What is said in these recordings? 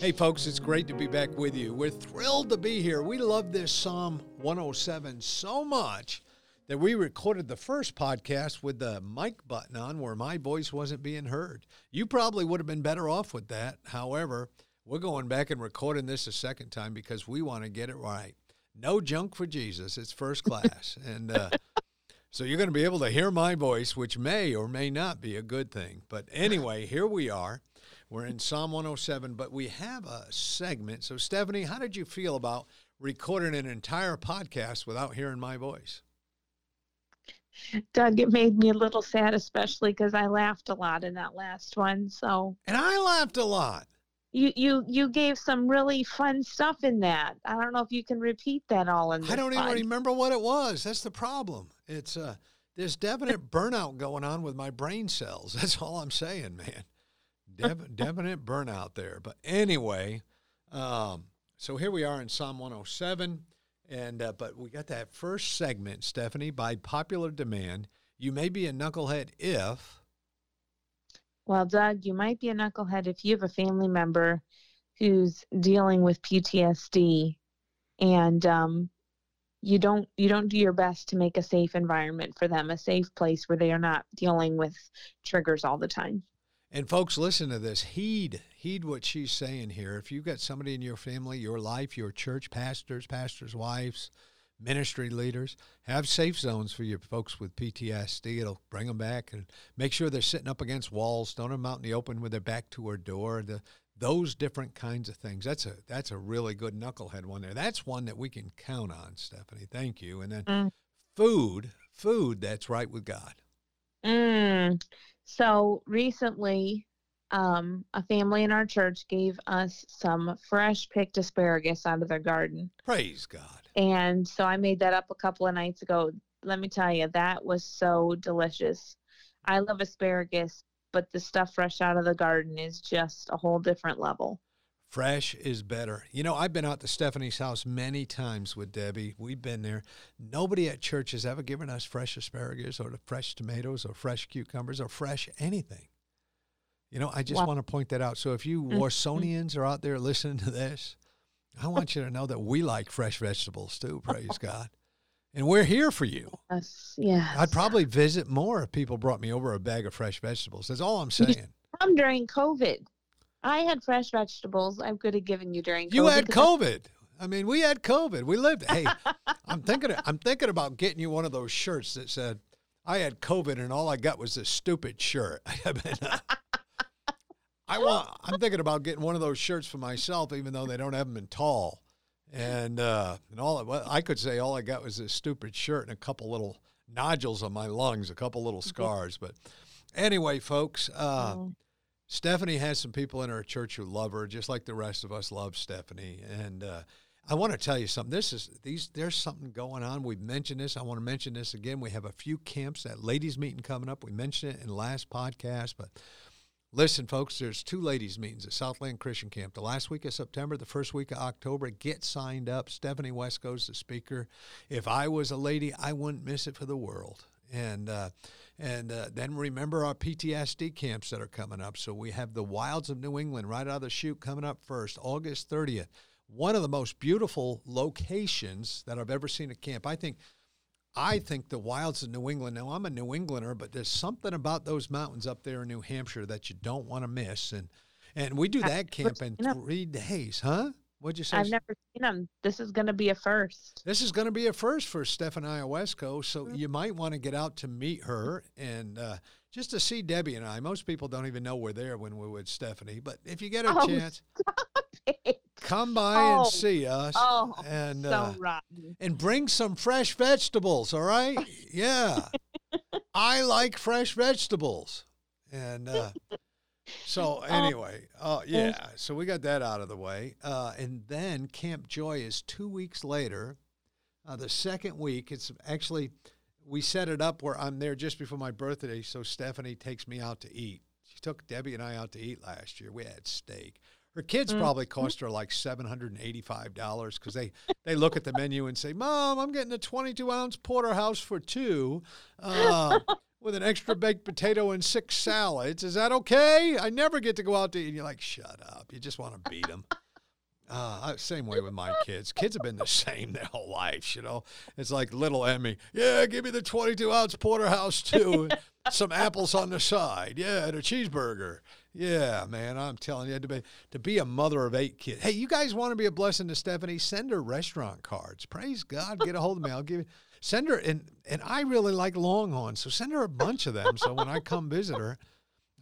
Hey, folks, it's great to be back with you. We're thrilled to be here. We love this Psalm 107 so much that we recorded the first podcast with the mic button on where my voice wasn't being heard. You probably would have been better off with that. However, we're going back and recording this a second time because we want to get it right. No junk for Jesus. It's first class. and uh, so you're going to be able to hear my voice, which may or may not be a good thing. But anyway, here we are. We're in Psalm 107, but we have a segment. So, Stephanie, how did you feel about recording an entire podcast without hearing my voice? Doug, it made me a little sad, especially because I laughed a lot in that last one. So, and I laughed a lot. You you you gave some really fun stuff in that. I don't know if you can repeat that all in. I don't even remember what it was. That's the problem. It's uh, there's definite burnout going on with my brain cells. That's all I'm saying, man. Dev- definite burnout there. But anyway, um, so here we are in Psalm 107. And uh, but we got that first segment, Stephanie, by popular demand. You may be a knucklehead if. Well, Doug, you might be a knucklehead if you have a family member who's dealing with PTSD, and um, you don't you don't do your best to make a safe environment for them, a safe place where they are not dealing with triggers all the time. And folks, listen to this. Heed, heed what she's saying here. If you've got somebody in your family, your life, your church, pastors, pastors' wives, ministry leaders, have safe zones for your folks with PTSD. It'll bring them back and make sure they're sitting up against walls. Don't them out in the open with their back to a door. The, those different kinds of things. That's a that's a really good knucklehead one there. That's one that we can count on, Stephanie. Thank you. And then mm. food, food that's right with God. Mm. So recently, um, a family in our church gave us some fresh picked asparagus out of their garden. Praise God. And so I made that up a couple of nights ago. Let me tell you, that was so delicious. I love asparagus, but the stuff fresh out of the garden is just a whole different level. Fresh is better. You know, I've been out to Stephanie's house many times with Debbie. We've been there. Nobody at church has ever given us fresh asparagus or the fresh tomatoes or fresh cucumbers or fresh anything. You know, I just wow. want to point that out. So if you mm-hmm. Warsonians are out there listening to this, I want you to know that we like fresh vegetables too, praise God. And we're here for you. Yes, yes. I'd probably visit more if people brought me over a bag of fresh vegetables. That's all I'm saying. Come during COVID. I had fresh vegetables. I could have given you during. COVID you had COVID. I mean, we had COVID. We lived. Hey, I'm thinking. I'm thinking about getting you one of those shirts that said, "I had COVID and all I got was this stupid shirt." I mean, uh, I want. I'm thinking about getting one of those shirts for myself, even though they don't have them in tall. And uh, and all well, I could say all I got was this stupid shirt and a couple little nodules on my lungs, a couple little scars. But anyway, folks. Uh, oh Stephanie has some people in her church who love her, just like the rest of us love Stephanie. And uh, I want to tell you something. This is these. There's something going on. We've mentioned this. I want to mention this again. We have a few camps at ladies' meeting coming up. We mentioned it in the last podcast, but listen, folks. There's two ladies' meetings at Southland Christian Camp. The last week of September, the first week of October. Get signed up. Stephanie Wesco's the speaker. If I was a lady, I wouldn't miss it for the world. And uh, and uh, then remember our PTSD camps that are coming up. So we have the Wilds of New England right out of the chute coming up first, August 30th. One of the most beautiful locations that I've ever seen at camp. I think I think the wilds of New England. Now I'm a New Englander, but there's something about those mountains up there in New Hampshire that you don't want to miss. And and we do that camp in three days, huh? What'd you say? I've never seen them. This is going to be a first. This is going to be a first for Stephanie Wesco. So mm-hmm. you might want to get out to meet her and uh, just to see Debbie and I. Most people don't even know we're there when we're with Stephanie. But if you get a oh, chance, come by Oh. and see us. Oh, and so uh, rotten. and bring some fresh vegetables. All right? Yeah, I like fresh vegetables. And uh, so anyway, uh, yeah. So we got that out of the way, uh, and then Camp Joy is two weeks later. Uh, the second week, it's actually we set it up where I'm there just before my birthday, so Stephanie takes me out to eat. She took Debbie and I out to eat last year. We had steak. Her kids probably cost her like seven hundred and eighty-five dollars because they they look at the menu and say, "Mom, I'm getting a twenty-two ounce porterhouse for two, uh, with an extra baked potato and six salads. Is that okay? I never get to go out to eat." And you're like, "Shut up! You just want to beat them." Uh, same way with my kids. Kids have been the same their whole lives, you know. It's like little Emmy. Yeah, give me the 22 ounce porterhouse too. Some apples on the side. Yeah, and a cheeseburger. Yeah, man, I'm telling you to be to be a mother of eight kids. Hey, you guys want to be a blessing to Stephanie? Send her restaurant cards. Praise God. Get a hold of me. I'll give you. Send her and and I really like Longhorn, so send her a bunch of them. So when I come visit her,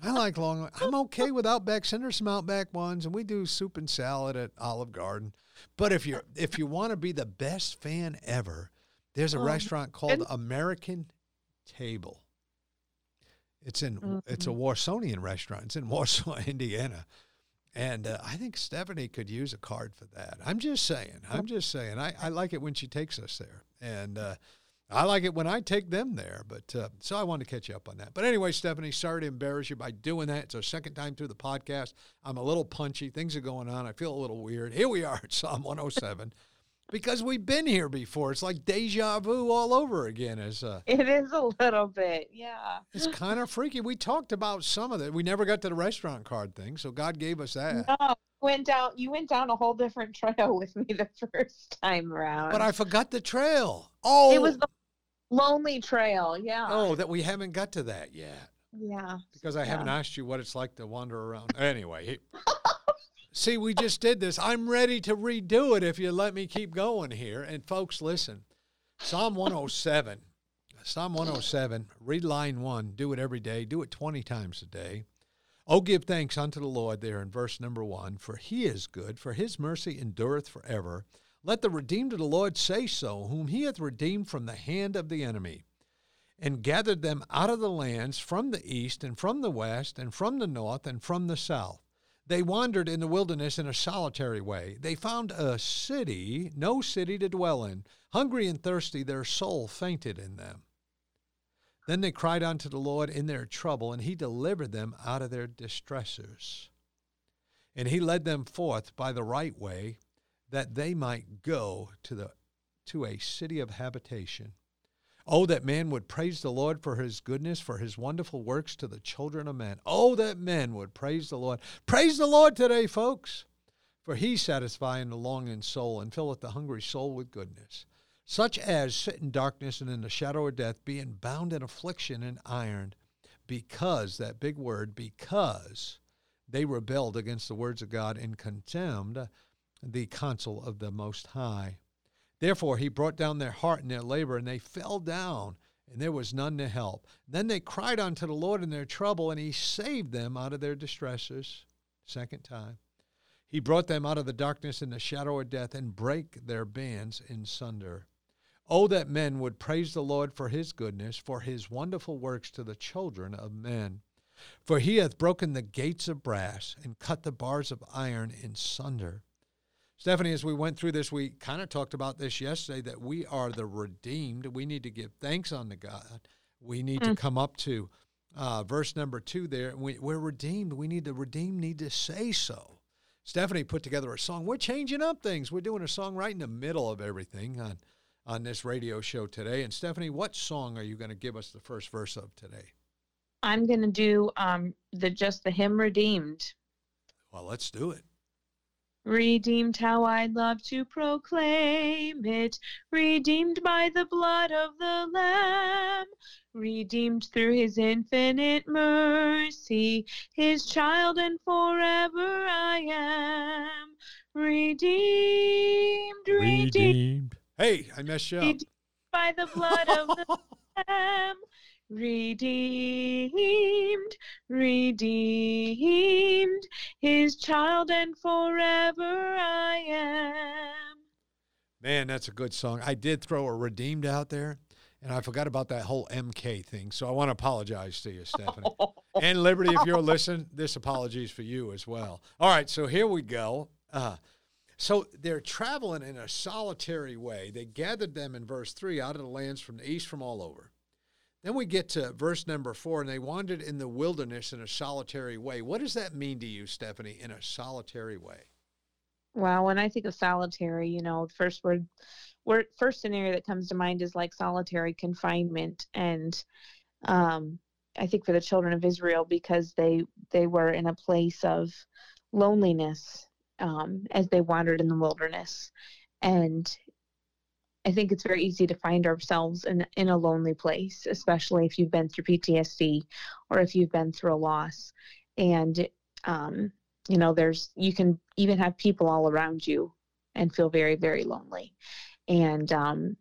I like long. I'm okay with Outback. Send her some Outback ones, and we do soup and salad at Olive Garden. But if you're if you want to be the best fan ever, there's a Oh, restaurant called. American Table. It's in Mm-hmm. it's a Warsonian restaurant. It's in Warsaw, Indiana. And uh, I think Stephanie could use a card for that. I'm just saying. I'm just saying. I, I like it when she takes us there. And uh, I like it when I take them there. But uh, so I wanted to catch you up on that. But anyway, Stephanie, sorry to embarrass you by doing that. It's our second time through the podcast. I'm a little punchy. Things are going on. I feel a little weird. Here we are at Psalm 107 because we've been here before. It's like deja vu all over again. As uh, It is a little bit, yeah. it's kind of freaky. We talked about some of it. We never got to the restaurant card thing, so God gave us that. No, went down. You went down a whole different trail with me the first time around. But I forgot the trail. Oh, It was the lonely trail. Yeah. oh, that we haven't got to that yet Yeah. because I haven't asked you what it's like to wander around. Anyway, see, we just did this. I'm ready to redo it if you let me keep going here. And folks, listen, Psalm 107. Psalm 107, read line one, do it every day, do it 20 times a day. Oh, give thanks unto the Lord there in verse number one, for he is good, for his mercy endureth forever. Let the redeemed of the Lord say so, whom he hath redeemed from the hand of the enemy, and gathered them out of the lands from the east, and from the west, and from the north, and from the south. They wandered in the wilderness in a solitary way. They found a city, no city to dwell in. Hungry and thirsty, their soul fainted in them. Then they cried unto the Lord in their trouble, and he delivered them out of their distresses. And he led them forth by the right way, that they might go to the to a city of habitation. Oh, that man would praise the Lord for his goodness, for his wonderful works to the children of men. Oh, that men would praise the Lord. Praise the Lord today, folks, for he satisfieth the longing soul and filleth the hungry soul with goodness such as sit in darkness and in the shadow of death, being bound in affliction and ironed, because, that big word, because they rebelled against the words of God and contemned the counsel of the Most High. Therefore, he brought down their heart in their labor, and they fell down, and there was none to help. Then they cried unto the Lord in their trouble, and he saved them out of their distresses. Second time. He brought them out of the darkness and the shadow of death, and brake their bands in sunder. Oh, that men would praise the Lord for his goodness, for his wonderful works to the children of men. For he hath broken the gates of brass and cut the bars of iron in sunder. Stephanie, as we went through this, we kind of talked about this yesterday that we are the redeemed. We need to give thanks unto God. We need to come up to uh, verse number two there. We, we're redeemed. We need to redeem, need to say so. Stephanie put together a song. We're changing up things. We're doing a song right in the middle of everything on on this radio show today. And Stephanie, what song are you going to give us the first verse of today? I'm gonna do um the just the hymn redeemed. Well, let's do it. Redeemed, how I'd love to proclaim it. Redeemed by the blood of the Lamb. Redeemed through his infinite mercy. His child, and forever I am. Redeemed, redeemed, Hey, I messed you up. redeemed by the blood of the Lamb. Redeemed, redeemed, his child, and forever I am. Man, that's a good song. I did throw a redeemed out there, and I forgot about that whole MK thing. So I want to apologize to you, Stephanie. and Liberty, if you're listening, this apology is for you as well. All right, so here we go. Uh, so they're traveling in a solitary way. They gathered them in verse 3 out of the lands from the east from all over. Then we get to verse number 4 and they wandered in the wilderness in a solitary way. What does that mean to you, Stephanie, in a solitary way? Well, when I think of solitary, you know, first word, word first scenario that comes to mind is like solitary confinement and um I think for the children of Israel because they they were in a place of loneliness um, as they wandered in the wilderness. And I think it's very easy to find ourselves in, in a lonely place, especially if you've been through PTSD or if you've been through a loss. And, um, you know, there's, you can even have people all around you and feel very, very lonely. And um,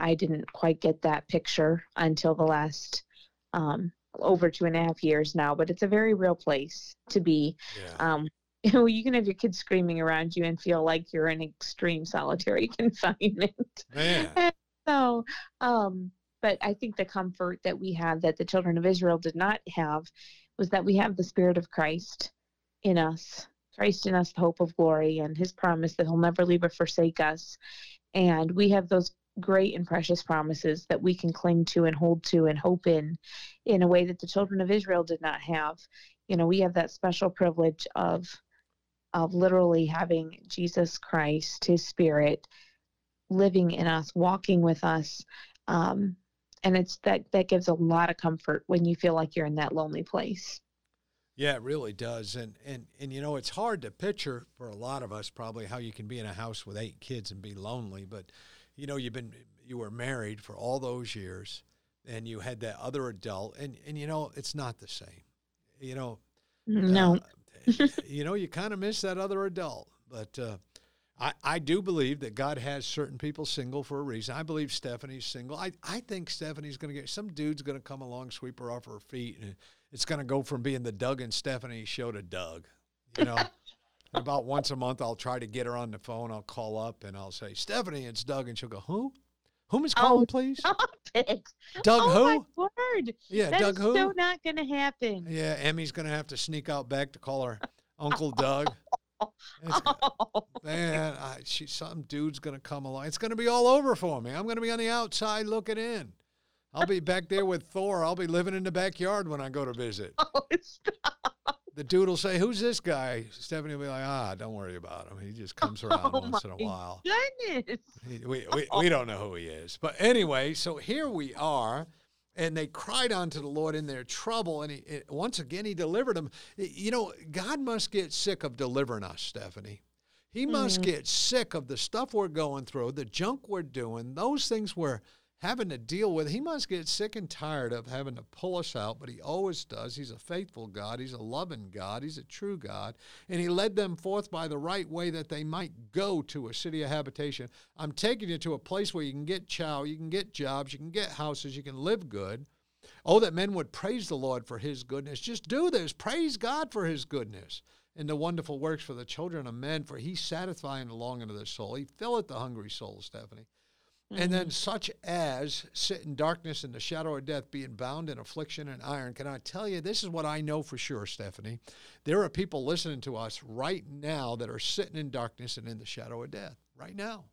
I didn't quite get that picture until the last um, over two and a half years now, but it's a very real place to be. Yeah. Um, you know, you can have your kids screaming around you and feel like you're in extreme solitary confinement. Man. so, um, but I think the comfort that we have that the children of Israel did not have was that we have the Spirit of Christ in us, Christ in us, the hope of glory, and His promise that He'll never leave or forsake us. And we have those great and precious promises that we can cling to and hold to and hope in in a way that the children of Israel did not have. You know, we have that special privilege of of literally having Jesus Christ, His Spirit, living in us, walking with us. Um, and it's that that gives a lot of comfort when you feel like you're in that lonely place. Yeah, it really does. And and and you know, it's hard to picture for a lot of us probably how you can be in a house with eight kids and be lonely, but you know, you've been you were married for all those years and you had that other adult and and you know, it's not the same. You know, no. Uh, you know, you kind of miss that other adult. But uh, I, I do believe that God has certain people single for a reason. I believe Stephanie's single. I, I think Stephanie's going to get some dude's going to come along, sweep her off her feet, and it's going to go from being the Doug and Stephanie show to Doug. You know, about once a month, I'll try to get her on the phone. I'll call up and I'll say, Stephanie, it's Doug. And she'll go, Who? Whom is calling, oh, please? Doug oh, who? My word. Yeah, that Doug who? so not going to happen. Yeah, Emmy's going to have to sneak out back to call her Uncle Doug. oh. Man, I, she, some dude's going to come along. It's going to be all over for me. I'm going to be on the outside looking in. I'll be back there with Thor. I'll be living in the backyard when I go to visit. Oh, stop the dude will say, "Who's this guy?" Stephanie will be like, "Ah, don't worry about him. He just comes around oh once in a while." Goodness. He, we, we, we don't know who he is, but anyway, so here we are, and they cried unto the Lord in their trouble, and he, it, once again he delivered them. You know, God must get sick of delivering us, Stephanie. He must mm-hmm. get sick of the stuff we're going through, the junk we're doing, those things we're having to deal with. He must get sick and tired of having to pull us out, but he always does. He's a faithful God. He's a loving God. He's a true God. And he led them forth by the right way that they might go to a city of habitation. I'm taking you to a place where you can get chow, you can get jobs, you can get houses, you can live good. Oh, that men would praise the Lord for his goodness. Just do this. Praise God for his goodness and the wonderful works for the children of men, for he satisfying the longing of the soul. He filleth the hungry soul, Stephanie. Mm-hmm. And then mm-hmm. such as sit in darkness in the shadow of death, being bound in affliction and iron. Can I tell you, this is what I know for sure, Stephanie. There are people listening to us right now that are sitting in darkness and in the shadow of death right now.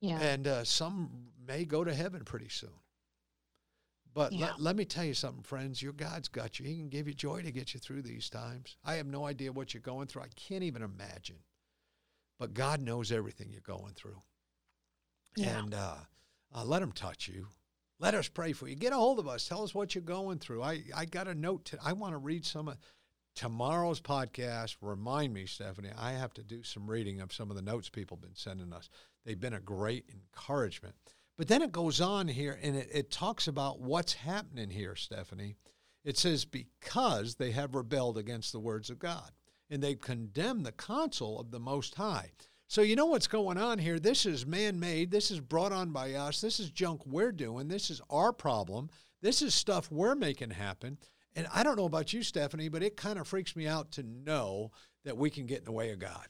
Yeah. And uh, some may go to heaven pretty soon. But yeah. let, let me tell you something, friends. Your God's got you. He can give you joy to get you through these times. I have no idea what you're going through. I can't even imagine. But God knows everything you're going through yeah. and uh, uh, let them touch you. Let us pray for you. Get a hold of us. Tell us what you're going through. I, I got a note. To, I want to read some of tomorrow's podcast. Remind me, Stephanie, I have to do some reading of some of the notes people have been sending us. They've been a great encouragement. But then it goes on here and it, it talks about what's happening here, Stephanie. It says, because they have rebelled against the words of God and they've condemned the counsel of the Most High. So you know what's going on here. This is man made. This is brought on by us. This is junk we're doing. This is our problem This is stuff we're making happen. And I don't know about you, Stephanie, but it kind of freaks me out to know that we can get in the way of God.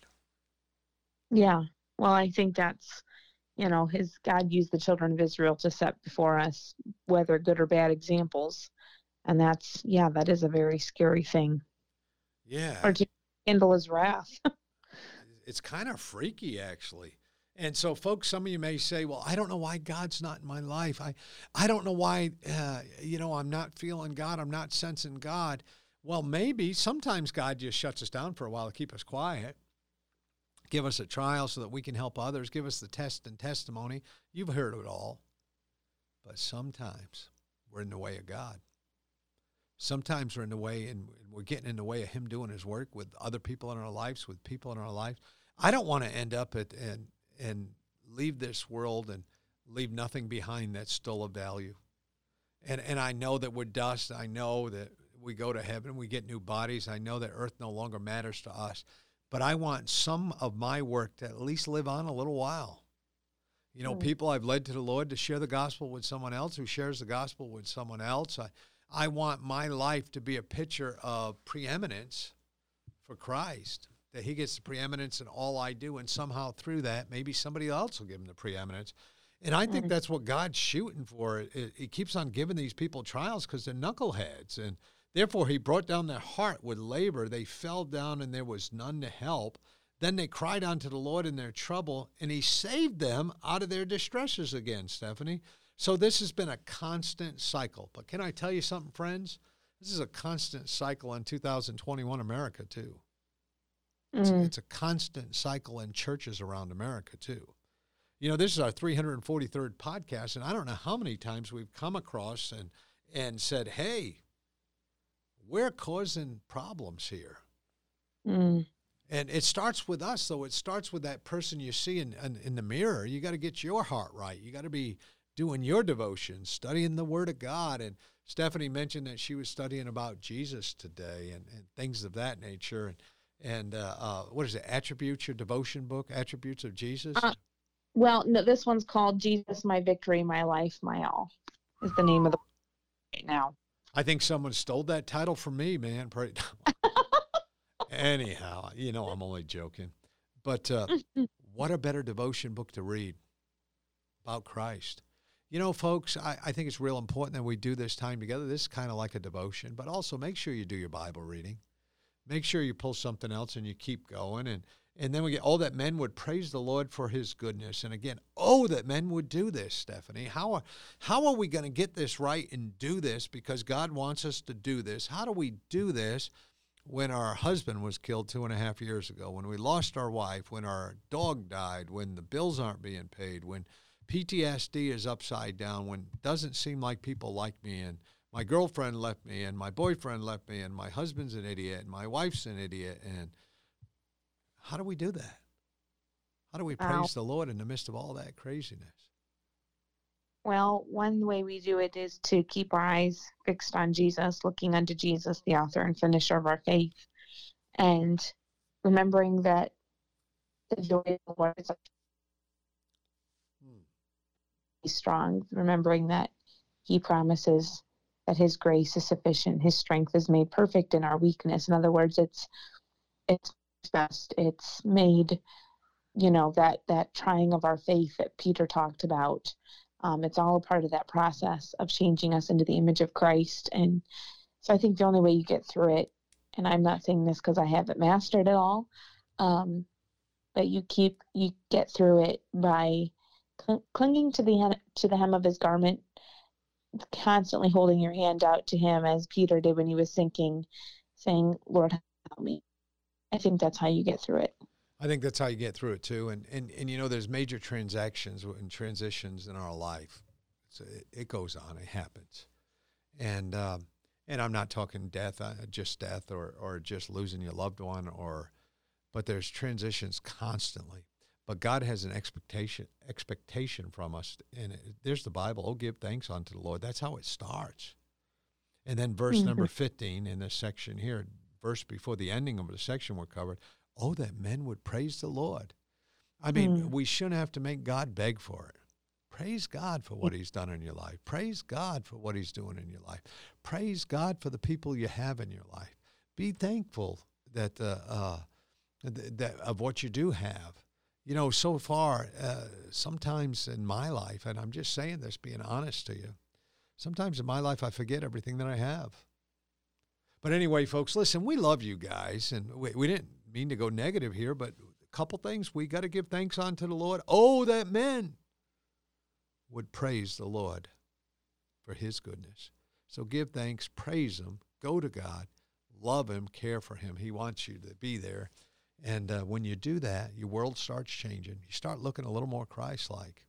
Yeah. Well, I think that's, you know, his God used the children of Israel to set before us, whether good or bad examples. And that's, yeah, that is a very scary thing. Yeah. Or to handle his wrath. it's kind of freaky, actually. And so, folks, some of you may say, "Well, I don't know why God's not in my life. I, I don't know why, uh, you know, I'm not feeling God. I'm not sensing God." Well, maybe sometimes God just shuts us down for a while to keep us quiet, give us a trial so that we can help others, give us the test and testimony. You've heard it all, but sometimes we're in the way of God. Sometimes we're in the way, and we're getting in the way of Him doing His work with other people in our lives, with people in our lives. I don't want to end up at and and leave this world and leave nothing behind that's still of value. And and I know that we're dust. I know that we go to heaven, we get new bodies. I know that earth no longer matters to us. But I want some of my work to at least live on a little while. You know, mm. people I've led to the Lord to share the gospel with someone else who shares the gospel with someone else. I, I want my life to be a picture of preeminence for Christ that he gets the preeminence in all I do, and somehow through that, maybe somebody else will give him the preeminence. And I think that's what God's shooting for. It, it keeps on giving these people trials because they're knuckleheads, and therefore He brought down their heart with labor. They fell down, and there was none to help. Then they cried unto the Lord in their trouble, and He saved them out of their distresses again. Stephanie. So this has been a constant cycle. But can I tell you something, friends? This is a constant cycle in 2021 America too. It's, mm. it's a constant cycle in churches around America, too. You know, this is our 343rd podcast, and I don't know how many times we've come across and, and said, hey, we're causing problems here. Mm. And it starts with us, though. It starts with that person you see in, in, in the mirror. You got to get your heart right. You got to be doing your devotion, studying the Word of God. And Stephanie mentioned that she was studying about Jesus today and, and things of that nature. And and uh, uh, what is it? Attributes, your devotion book, Attributes of Jesus. Uh, well, no, this one's called Jesus, My Victory, My Life, My All. Is the name of the right now. I think someone stole that title from me, man. Anyhow, you know I'm only joking, but uh, what a better devotion book to read about Christ. You know, folks, I, I think it's real important that we do this time together. This is kind of like a devotion, but also make sure you do your Bible reading. Make sure you pull something else and you keep going. And and then we get oh that men would praise the lord for his goodness. And again oh that men would do this stephanie. How are how are we going to get this right and do this? Because god wants us to do this. How do we do this when our husband was killed two and a half years ago when we lost our wife when our dog died when the bills aren't being paid when ptsd is upside down when it doesn't seem like people like me and my girlfriend left me and my boyfriend left me and my husband's an idiot and my wife's an idiot and how do we do that how do we praise the lord in the midst of all that craziness well one way we do it is to keep our eyes fixed on jesus looking unto jesus the author and finisher of our faith and remembering that the joy of the lord is. Strong remembering that he promises that his grace is sufficient his strength is made perfect in our weakness. In other words it's it's best it's made you know that that trying of our faith that peter talked about. Um, it's all a part of that process of changing us into the image of christ. And so i think the only way you get through it and i'm not saying this because i haven't mastered it all um, but you keep you get through it by cl- clinging to the to the hem of his garment constantly holding your hand out to him as Peter did when he was sinking, saying, Lord, help me. I think that's how you get through it. I think that's how you get through it too. And and, and you know, there's major transactions and transitions in our life. So it, it goes on. It happens. And um, and I'm not talking death, uh, just death, or or just losing your loved one, or but there's transitions constantly. But God has an expectation expectation from us, and it, there's the Bible. Oh, give thanks unto the Lord. That's how it starts. And then verse mm-hmm. number 15 in this section here, verse before the ending of the section we're covered. Oh, that men would praise the Lord. I mean, mm. we shouldn't have to make God beg for it. Praise God for what He's done in your life. Praise God for what He's doing in your life. Praise God for the people you have in your life. Be thankful that uh, uh, that of what you do have. You know, so far, uh, sometimes in my life, and I'm just saying this, being honest to you, sometimes in my life I forget everything that I have. But anyway, folks, listen, we love you guys, and we, we didn't mean to go negative here, but a couple things we got to give thanks on to the Lord. Oh, that men would praise the Lord for his goodness. So give thanks, praise him, go to God, love him, care for him. He wants you to be there. And uh, when you do that, your world starts changing. You start looking a little more Christ like.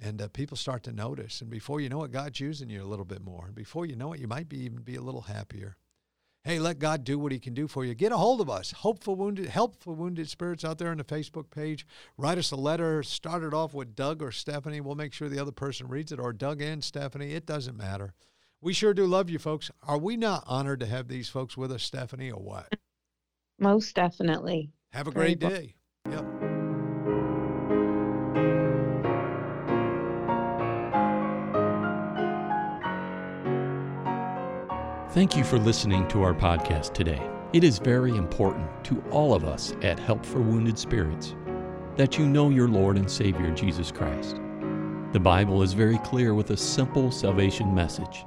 And uh, people start to notice. And before you know it, God's using you a little bit more. And before you know it, you might be even be a little happier. Hey, let God do what He can do for you. Get a hold of us. Hope for wounded, help for wounded spirits out there on the Facebook page. Write us a letter. Start it off with Doug or Stephanie. We'll make sure the other person reads it, or Doug and Stephanie. It doesn't matter. We sure do love you, folks. Are we not honored to have these folks with us, Stephanie, or what? Most definitely. Have a great day. Yep. Thank you for listening to our podcast today. It is very important to all of us at Help for Wounded Spirits that you know your Lord and Savior Jesus Christ. The Bible is very clear with a simple salvation message.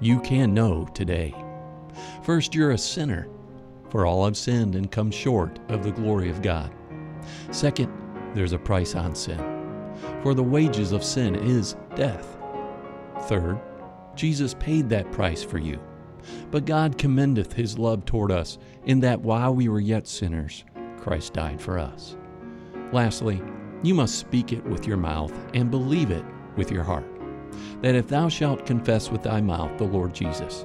You can know today. First, you're a sinner, for all have sinned and come short of the glory of God. Second, there's a price on sin, for the wages of sin is death. Third, Jesus paid that price for you. But God commendeth his love toward us, in that while we were yet sinners, Christ died for us. Lastly, you must speak it with your mouth and believe it with your heart. That if thou shalt confess with thy mouth the Lord Jesus,